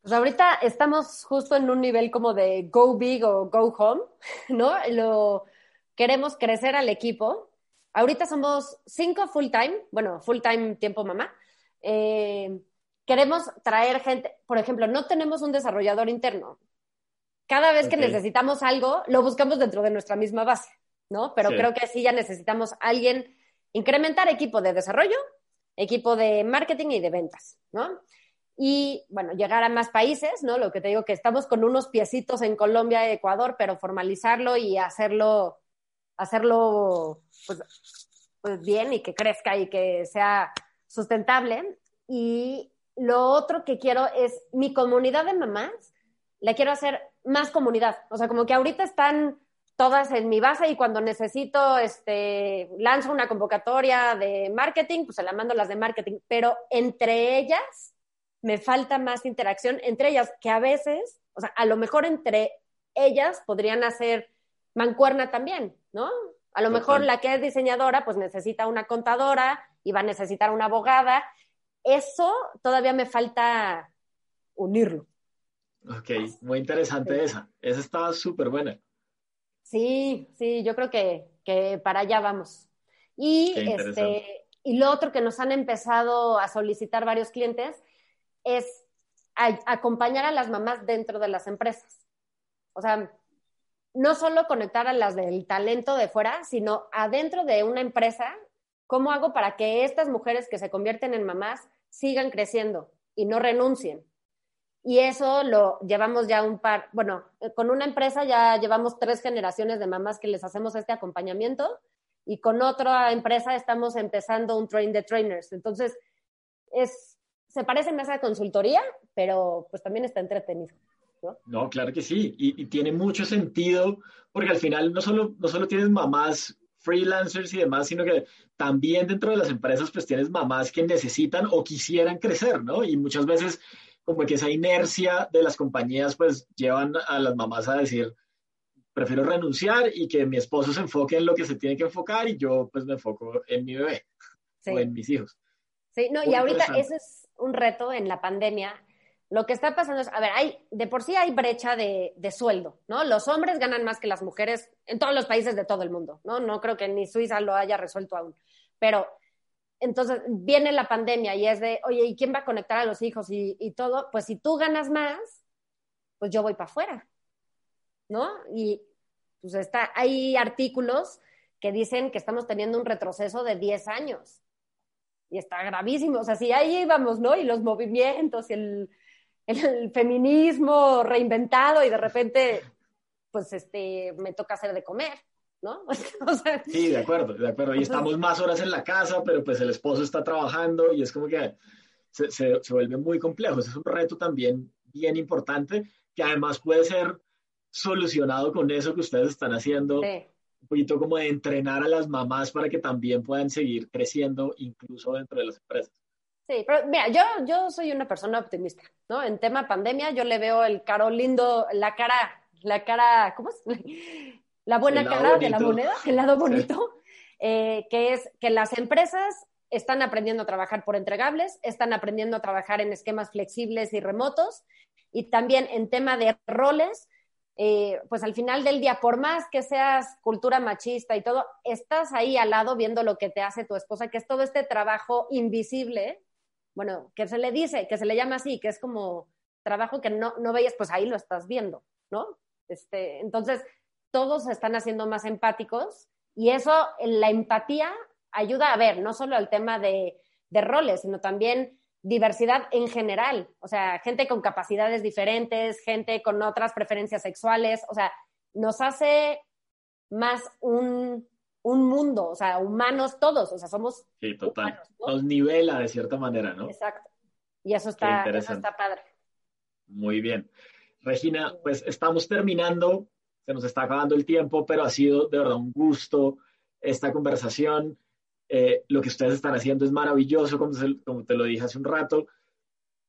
Pues ahorita estamos justo en un nivel como de go big o go home, ¿no? Lo queremos crecer al equipo. Ahorita somos cinco full time, bueno, full time tiempo mamá. Eh, queremos traer gente, por ejemplo, no tenemos un desarrollador interno. Cada vez que necesitamos algo, lo buscamos dentro de nuestra misma base. ¿No? Pero creo que sí ya necesitamos alguien, incrementar equipo de desarrollo, equipo de marketing y de ventas, ¿no? Y bueno, llegar a más países, ¿no? Lo que te digo que estamos con unos piecitos en Colombia y Ecuador, pero formalizarlo y hacerlo, hacerlo pues, pues bien y que crezca y que sea sustentable. Y lo otro que quiero es mi comunidad de mamás, la quiero hacer más comunidad. O sea, como que ahorita están todas en mi base y cuando necesito, este, lanzo una convocatoria de marketing, pues se la mando las de marketing, pero entre ellas me falta más interacción entre ellas, que a veces, o sea, a lo mejor entre ellas podrían hacer mancuerna también, ¿no? A lo mejor la que es diseñadora, pues necesita una contadora y va a necesitar una abogada. Eso todavía me falta unirlo. Ok, muy interesante esa. Esa estaba súper buena. Sí, sí, yo creo que, que para allá vamos. Y, este, y lo otro que nos han empezado a solicitar varios clientes es acompañar a las mamás dentro de las empresas. O sea, no solo conectar a las del talento de fuera, sino adentro de una empresa, ¿cómo hago para que estas mujeres que se convierten en mamás sigan creciendo y no renuncien? Y eso lo llevamos ya un par, bueno, eh, con una empresa ya llevamos tres generaciones de mamás que les hacemos este acompañamiento y con otra empresa estamos empezando un train de trainers. Entonces, es, se parece más a consultoría, pero pues también está entretenido. ¿no? Claro que sí, y, y, tiene mucho sentido, porque al final no solo, no solo tienes mamás freelancers y demás, sino que también dentro de las empresas pues tienes mamás que necesitan o quisieran crecer, ¿no? Y muchas veces como que esa inercia de las compañías pues llevan a las mamás a decir, prefiero renunciar y que mi esposo se enfoque en lo que se tiene que enfocar y yo pues me enfoco en mi bebé o en mis hijos. Sí, no, y ahorita ese es un reto en la pandemia. Lo que está pasando es, a ver, hay, de por sí hay brecha de, de, sueldo, ¿no? Los hombres ganan más que las mujeres en todos los países de todo el mundo, ¿no? No creo que ni Suiza lo haya resuelto aún. Pero entonces viene la pandemia y es de, oye, ¿y quién va a conectar a los hijos y, todo? Pues si tú ganas más, pues yo voy para afuera, ¿no? Y pues está, hay artículos que dicen que estamos teniendo un retroceso de 10 años. Y está gravísimo. O sea, si ahí íbamos, ¿no? Y los movimientos y el, el feminismo reinventado y de repente, pues este, me toca hacer de comer. ¿No? sí, de acuerdo, de acuerdo. Y estamos más horas en la casa, pero pues el esposo está trabajando y es como que se, se, vuelve muy complejo. Ese es un reto también bien importante que además puede ser solucionado con eso que ustedes están haciendo. Un poquito como de entrenar a las mamás para que también puedan seguir creciendo incluso dentro de las empresas. Sí, pero mira, yo, yo soy una persona optimista, ¿no? En tema pandemia yo le veo el caro lindo, la cara, la cara, ¿cómo es? La buena cara de la moneda, el lado bonito, eh, que es que las empresas están aprendiendo a trabajar por entregables, están aprendiendo a trabajar en esquemas flexibles y remotos, y también en tema de roles, eh, pues al final del día, por más que seas cultura machista y todo, estás ahí al lado viendo lo que te hace tu esposa, que es todo este trabajo invisible, bueno, que se le dice, que se le llama así, que es como trabajo que no, no veías, pues ahí lo estás viendo, ¿no? Este, entonces, todos se están haciendo más empáticos y eso, la empatía ayuda a ver, no solo el tema de, de roles, sino también diversidad en general, o sea, gente con capacidades diferentes, gente con otras preferencias sexuales, o sea, nos hace más un, un mundo, o sea, humanos todos, o sea, somos... Sí, total. Nos nivela de cierta manera, ¿no? Exacto. Y eso está, eso está padre. Muy bien. Regina, pues estamos terminando, se nos está acabando el tiempo, pero ha sido de verdad un gusto esta conversación. Eh, lo que ustedes están haciendo es maravilloso, como, como te lo dije hace un rato.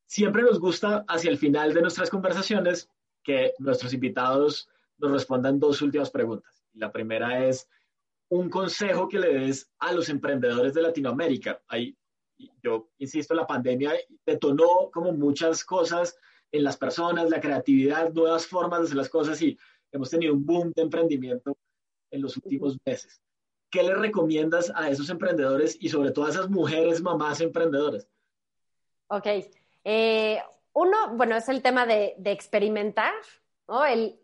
Siempre nos gusta hacia el final de nuestras conversaciones que nuestros invitados nos respondan dos últimas preguntas. La primera es un consejo que le des a los emprendedores de Latinoamérica. Ahí, yo insisto, la pandemia detonó como muchas cosas en las personas, la creatividad, nuevas formas de hacer las cosas y hemos tenido un boom de emprendimiento en los últimos meses. ¿qué le recomiendas a esos emprendedores y sobre todo a esas mujeres mamás emprendedoras? Ok. Eh, uno, bueno, es el tema de, experimentar, ¿no? El,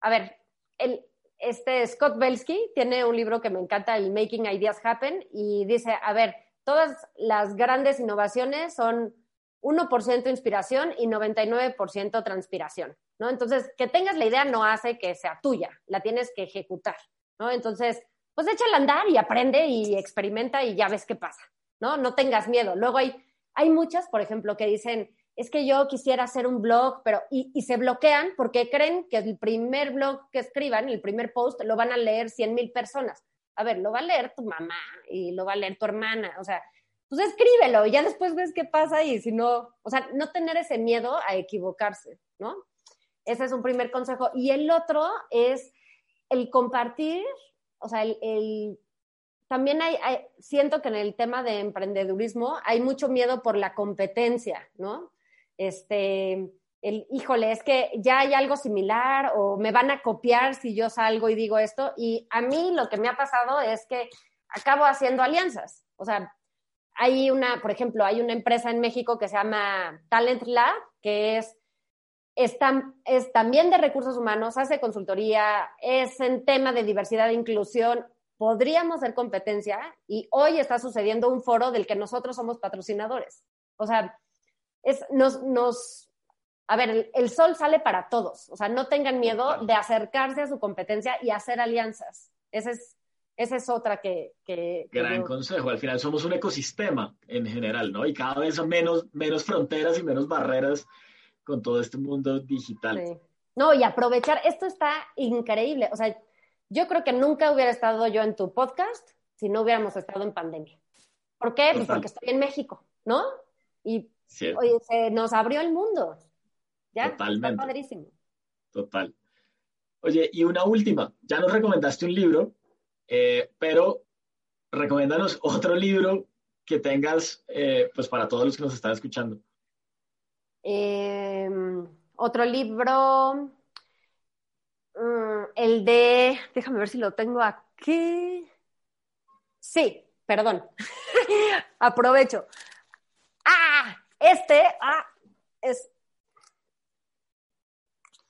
a ver, el, este Scott Belsky tiene un libro que me encanta, el Making Ideas Happen, y dice, a ver, todas las grandes innovaciones son 1% inspiración y 99% transpiración, ¿no? Entonces, que tengas la idea no hace que sea tuya, la tienes que ejecutar, ¿no? Entonces, pues échale a andar y aprende y experimenta y ya ves qué pasa, ¿no? No tengas miedo. Luego hay, hay muchas, por ejemplo, que dicen, es que yo quisiera hacer un blog, pero, y, y se bloquean porque creen que el primer blog que escriban, el primer post, lo van a leer 100 mil personas. A ver, lo va a leer tu mamá y lo va a leer tu hermana, o sea, pues escríbelo y ya después ves qué pasa y si no, o sea, no tener ese miedo a equivocarse, ¿no? Ese es un primer consejo. Y el otro es el compartir o sea, el, también hay, siento que en el tema de emprendedurismo hay mucho miedo por la competencia, ¿no? Este, el, híjole, es que ya hay algo similar o me van a copiar si yo salgo y digo esto. Y a mí lo que me ha pasado es que acabo haciendo alianzas. O sea, hay una, por ejemplo, hay una empresa en México que se llama Talent Lab, que es es, es, también de recursos humanos, hace consultoría, es en tema de diversidad e inclusión. Podríamos ser competencia y hoy está sucediendo un foro del que nosotros somos patrocinadores. O sea, es, nos, nos, a ver, el, sol sale para todos. O sea, no tengan miedo de acercarse a su competencia y hacer alianzas. Esa es, esa es otra que... que, Gran consejo. Al final somos un ecosistema en general, ¿no? Y cada vez menos, menos fronteras y menos barreras con todo este mundo digital. No, y aprovechar, esto está increíble. O sea, yo creo que nunca hubiera estado yo en tu podcast si no hubiéramos estado en pandemia. ¿Por qué? Pues porque estoy en México, ¿no? Y oye, se nos abrió el mundo. Ya, Totalmente. está padrísimo. Total. Oye, y una última, ya nos recomendaste un libro, eh, pero recomiéndanos otro libro que tengas, eh, pues para todos los que nos están escuchando. Em, otro libro, mm, el de, déjame ver si lo tengo aquí. Sí, perdón. Aprovecho. Ah, este ah, es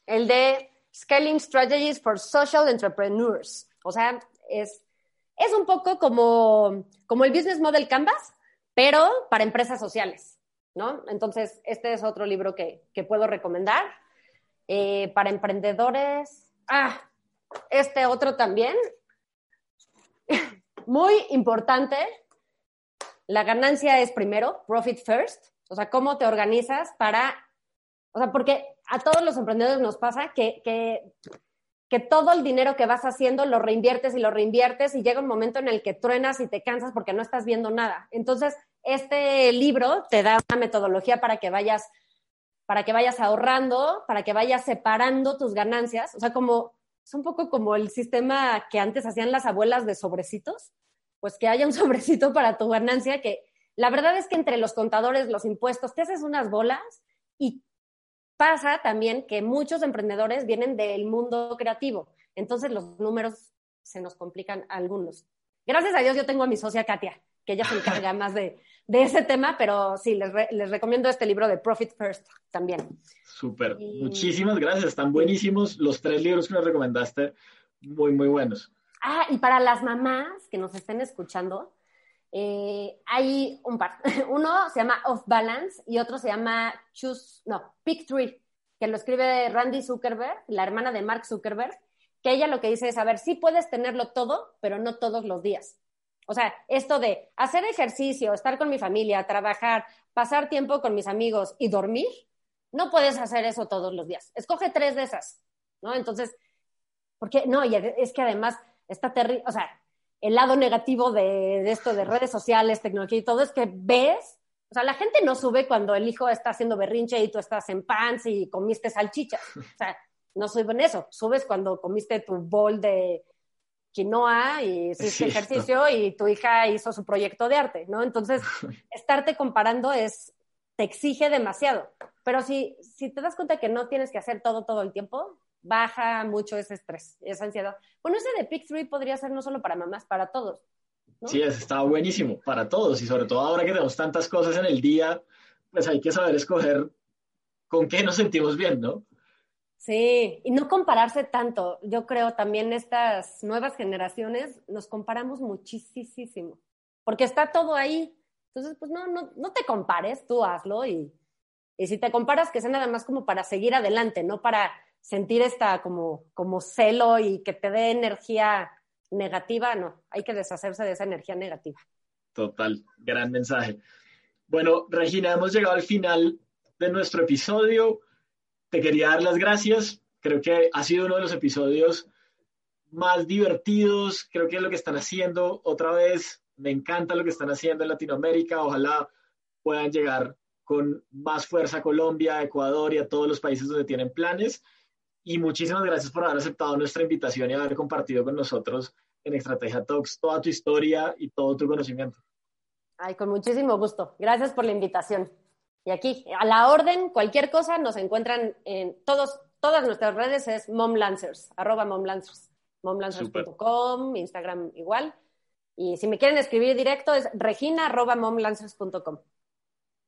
el de Scaling Strategies for Social Entrepreneurs. O sea, es, es un poco como, como el Business Model Canvas, pero para empresas sociales. ¿No? Entonces, este es otro libro que, puedo recomendar. Eh, para emprendedores, ah, este otro también, muy importante, la ganancia es primero, profit first, o sea, cómo te organizas para, o sea, porque a todos los emprendedores nos pasa que, que, que todo el dinero que vas haciendo lo reinviertes y lo reinviertes y llega un momento en el que truenas y te cansas porque no estás viendo nada. Entonces, este libro te da una metodología para que vayas para que vayas ahorrando, para que vayas separando tus ganancias, o sea, como es un poco como el sistema que antes hacían las abuelas de sobrecitos, pues que haya un sobrecito para tu ganancia, que la verdad es que entre los contadores, los impuestos, te haces unas bolas y pasa también que muchos emprendedores vienen del mundo creativo, entonces los números se nos complican algunos. Gracias a Dios yo tengo a mi socia Katia, que ella se encarga más de, ese tema, pero sí, les, les, recomiendo este libro de Profit First también. Súper, muchísimas gracias, están buenísimos los tres libros que nos recomendaste, muy, muy buenos. Ah, y para las mamás que nos estén escuchando, eh, hay un par. Uno se llama Off Balance y otro se llama Choose, no, Pick Tree, que lo escribe Randy Zuckerberg, la hermana de Mark Zuckerberg, que ella lo que dice es, a ver, sí puedes tenerlo todo, pero no todos los días. O sea, esto de hacer ejercicio, estar con mi familia, trabajar, pasar tiempo con mis amigos y dormir, no puedes hacer eso todos los días. Escoge tres de esas, ¿no? Entonces, porque no, y es que además está terrible, o sea, el lado negativo de, esto de redes sociales, tecnología y todo es que ves, o sea, la gente no sube cuando el hijo está haciendo berrinche y tú estás en pants y comiste salchichas. O sea, no suben eso, subes cuando comiste tu bol de quinoa y hiciste ejercicio y tu hija hizo su proyecto de arte, ¿no? Entonces, estarte comparando es, te exige demasiado. Pero si, si te das cuenta que no tienes que hacer todo todo el tiempo, baja mucho ese estrés, esa ansiedad. Bueno, ese de Pick 3 podría ser no solo para mamás, para todos. ¿no? Sí, está buenísimo para todos y sobre todo ahora que tenemos tantas cosas en el día, pues hay que saber escoger con qué nos sentimos bien, ¿no? Sí, y no compararse tanto. Yo creo también estas nuevas generaciones nos comparamos muchísimo, porque está todo ahí. Entonces, pues no, no, no te compares, tú hazlo y, y si te comparas, que sea nada más como para seguir adelante, no para sentir esta como, como celo y que te dé energía negativa, no, hay que deshacerse de esa energía negativa. Total, gran mensaje. Bueno, Regina, hemos llegado al final de nuestro episodio te quería dar las gracias. Creo que ha sido uno de los episodios más divertidos. Creo que es lo que están haciendo otra vez. Me encanta lo que están haciendo en Latinoamérica. Ojalá puedan llegar con más fuerza a Colombia, Ecuador y a todos los países donde tienen planes. Y muchísimas gracias por haber aceptado nuestra invitación y haber compartido con nosotros en Estrategia Talks toda tu historia y todo tu conocimiento. Ay, con muchísimo gusto. Gracias por la invitación. Y aquí, a la orden, cualquier cosa, nos encuentran en todos, todas nuestras redes, es momlancers, arroba momlancers, momlancers.com, Instagram igual. Y si me quieren escribir directo es regina arroba momlancers.com.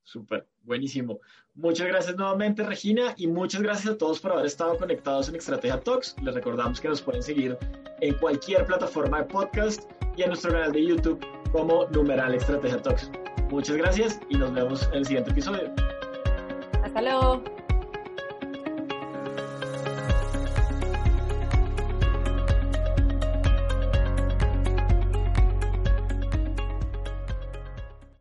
Súper, buenísimo. Muchas gracias nuevamente, Regina, y muchas gracias a todos por haber estado conectados en Estrategia Talks. Les recordamos que nos pueden seguir en cualquier plataforma de podcast y en nuestro canal de YouTube como Numeral Estrategia Talks. Muchas gracias y nos vemos en el siguiente episodio. Hasta luego.